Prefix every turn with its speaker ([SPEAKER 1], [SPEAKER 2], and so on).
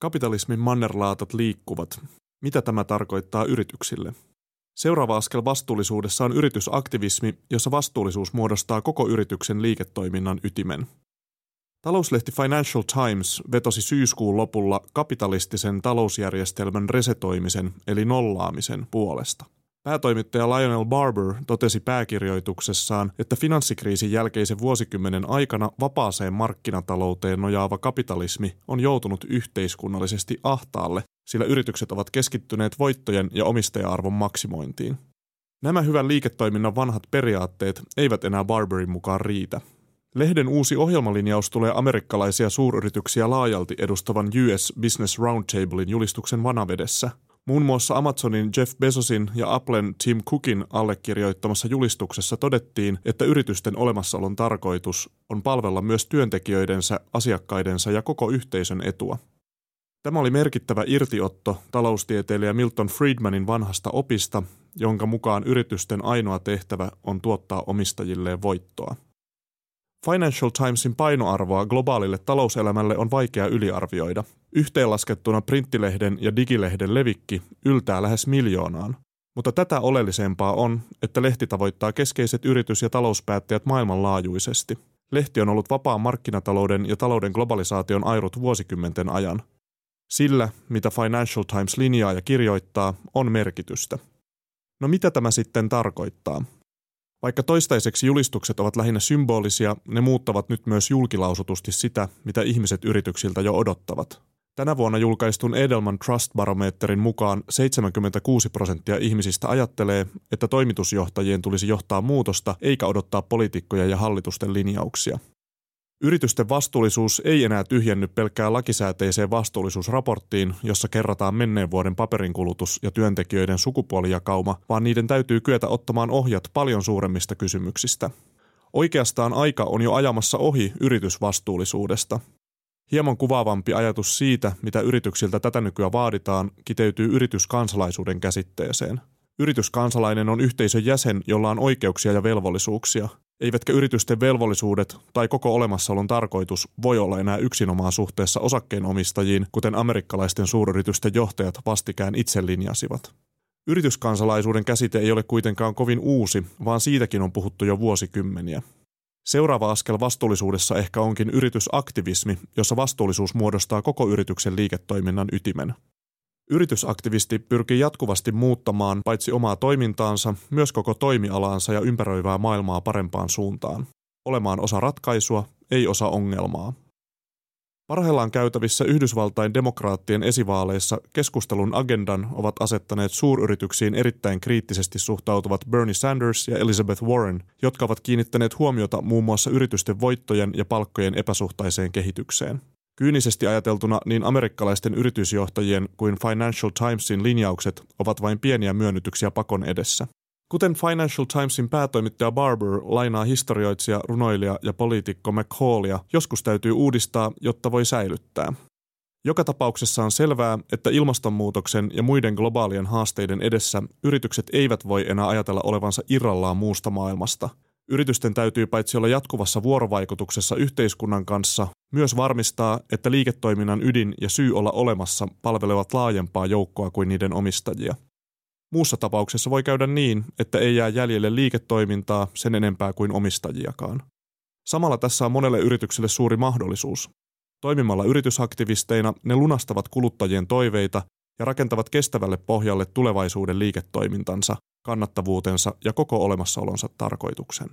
[SPEAKER 1] Kapitalismin mannerlaatat liikkuvat. Mitä tämä tarkoittaa yrityksille? Seuraava askel vastuullisuudessa on yritysaktivismi, jossa vastuullisuus muodostaa koko yrityksen liiketoiminnan ytimen. Talouslehti Financial Times vetosi syyskuun lopulla kapitalistisen talousjärjestelmän resetoimisen eli nollaamisen puolesta – Päätoimittaja Lionel Barber totesi pääkirjoituksessaan, että finanssikriisin jälkeisen vuosikymmenen aikana vapaaseen markkinatalouteen nojaava kapitalismi on joutunut yhteiskunnallisesti ahtaalle, sillä yritykset ovat keskittyneet voittojen ja omistaja-arvon maksimointiin. Nämä hyvän liiketoiminnan vanhat periaatteet eivät enää Barberin mukaan riitä. Lehden uusi ohjelmalinjaus tulee amerikkalaisia suuryrityksiä laajalti edustavan US Business Roundtablein julistuksen vanavedessä – Muun muassa Amazonin Jeff Bezosin ja Applen Tim Cookin allekirjoittamassa julistuksessa todettiin, että yritysten olemassaolon tarkoitus on palvella myös työntekijöidensä, asiakkaidensa ja koko yhteisön etua. Tämä oli merkittävä irtiotto taloustieteilijä Milton Friedmanin vanhasta opista, jonka mukaan yritysten ainoa tehtävä on tuottaa omistajilleen voittoa. Financial Timesin painoarvoa globaalille talouselämälle on vaikea yliarvioida. Yhteenlaskettuna printtilehden ja digilehden levikki yltää lähes miljoonaan. Mutta tätä oleellisempaa on, että lehti tavoittaa keskeiset yritys- ja talouspäättäjät maailmanlaajuisesti. Lehti on ollut vapaan markkinatalouden ja talouden globalisaation airut vuosikymmenten ajan. Sillä, mitä Financial Times linjaa ja kirjoittaa, on merkitystä. No mitä tämä sitten tarkoittaa? Vaikka toistaiseksi julistukset ovat lähinnä symbolisia, ne muuttavat nyt myös julkilausutusti sitä, mitä ihmiset yrityksiltä jo odottavat. Tänä vuonna julkaistun Edelman Trust Barometerin mukaan 76 prosenttia ihmisistä ajattelee, että toimitusjohtajien tulisi johtaa muutosta eikä odottaa poliitikkoja ja hallitusten linjauksia. Yritysten vastuullisuus ei enää tyhjenny pelkkään lakisääteiseen vastuullisuusraporttiin, jossa kerrataan menneen vuoden paperinkulutus ja työntekijöiden sukupuolijakauma, vaan niiden täytyy kyetä ottamaan ohjat paljon suuremmista kysymyksistä. Oikeastaan aika on jo ajamassa ohi yritysvastuullisuudesta. Hieman kuvaavampi ajatus siitä, mitä yrityksiltä tätä nykyään vaaditaan, kiteytyy yrityskansalaisuuden käsitteeseen. Yrityskansalainen on yhteisön jäsen, jolla on oikeuksia ja velvollisuuksia – eivätkä yritysten velvollisuudet tai koko olemassaolon tarkoitus voi olla enää yksinomaan suhteessa osakkeenomistajiin, kuten amerikkalaisten suuryritysten johtajat vastikään itse linjasivat. Yrityskansalaisuuden käsite ei ole kuitenkaan kovin uusi, vaan siitäkin on puhuttu jo vuosikymmeniä. Seuraava askel vastuullisuudessa ehkä onkin yritysaktivismi, jossa vastuullisuus muodostaa koko yrityksen liiketoiminnan ytimen. Yritysaktivisti pyrkii jatkuvasti muuttamaan paitsi omaa toimintaansa, myös koko toimialaansa ja ympäröivää maailmaa parempaan suuntaan. Olemaan osa ratkaisua, ei osa ongelmaa. Parhaillaan käytävissä Yhdysvaltain demokraattien esivaaleissa keskustelun agendan ovat asettaneet suuryrityksiin erittäin kriittisesti suhtautuvat Bernie Sanders ja Elizabeth Warren, jotka ovat kiinnittäneet huomiota muun muassa yritysten voittojen ja palkkojen epäsuhtaiseen kehitykseen. Kyynisesti ajateltuna niin amerikkalaisten yritysjohtajien kuin Financial Timesin linjaukset ovat vain pieniä myönnytyksiä pakon edessä. Kuten Financial Timesin päätoimittaja Barber lainaa historioitsija, runoilija ja poliitikko McCallia, joskus täytyy uudistaa, jotta voi säilyttää. Joka tapauksessa on selvää, että ilmastonmuutoksen ja muiden globaalien haasteiden edessä yritykset eivät voi enää ajatella olevansa irrallaan muusta maailmasta – Yritysten täytyy paitsi olla jatkuvassa vuorovaikutuksessa yhteiskunnan kanssa, myös varmistaa, että liiketoiminnan ydin ja syy olla olemassa palvelevat laajempaa joukkoa kuin niiden omistajia. Muussa tapauksessa voi käydä niin, että ei jää jäljelle liiketoimintaa sen enempää kuin omistajiakaan. Samalla tässä on monelle yritykselle suuri mahdollisuus. Toimimalla yritysaktivisteina ne lunastavat kuluttajien toiveita ja rakentavat kestävälle pohjalle tulevaisuuden liiketoimintansa, kannattavuutensa ja koko olemassaolonsa tarkoituksen.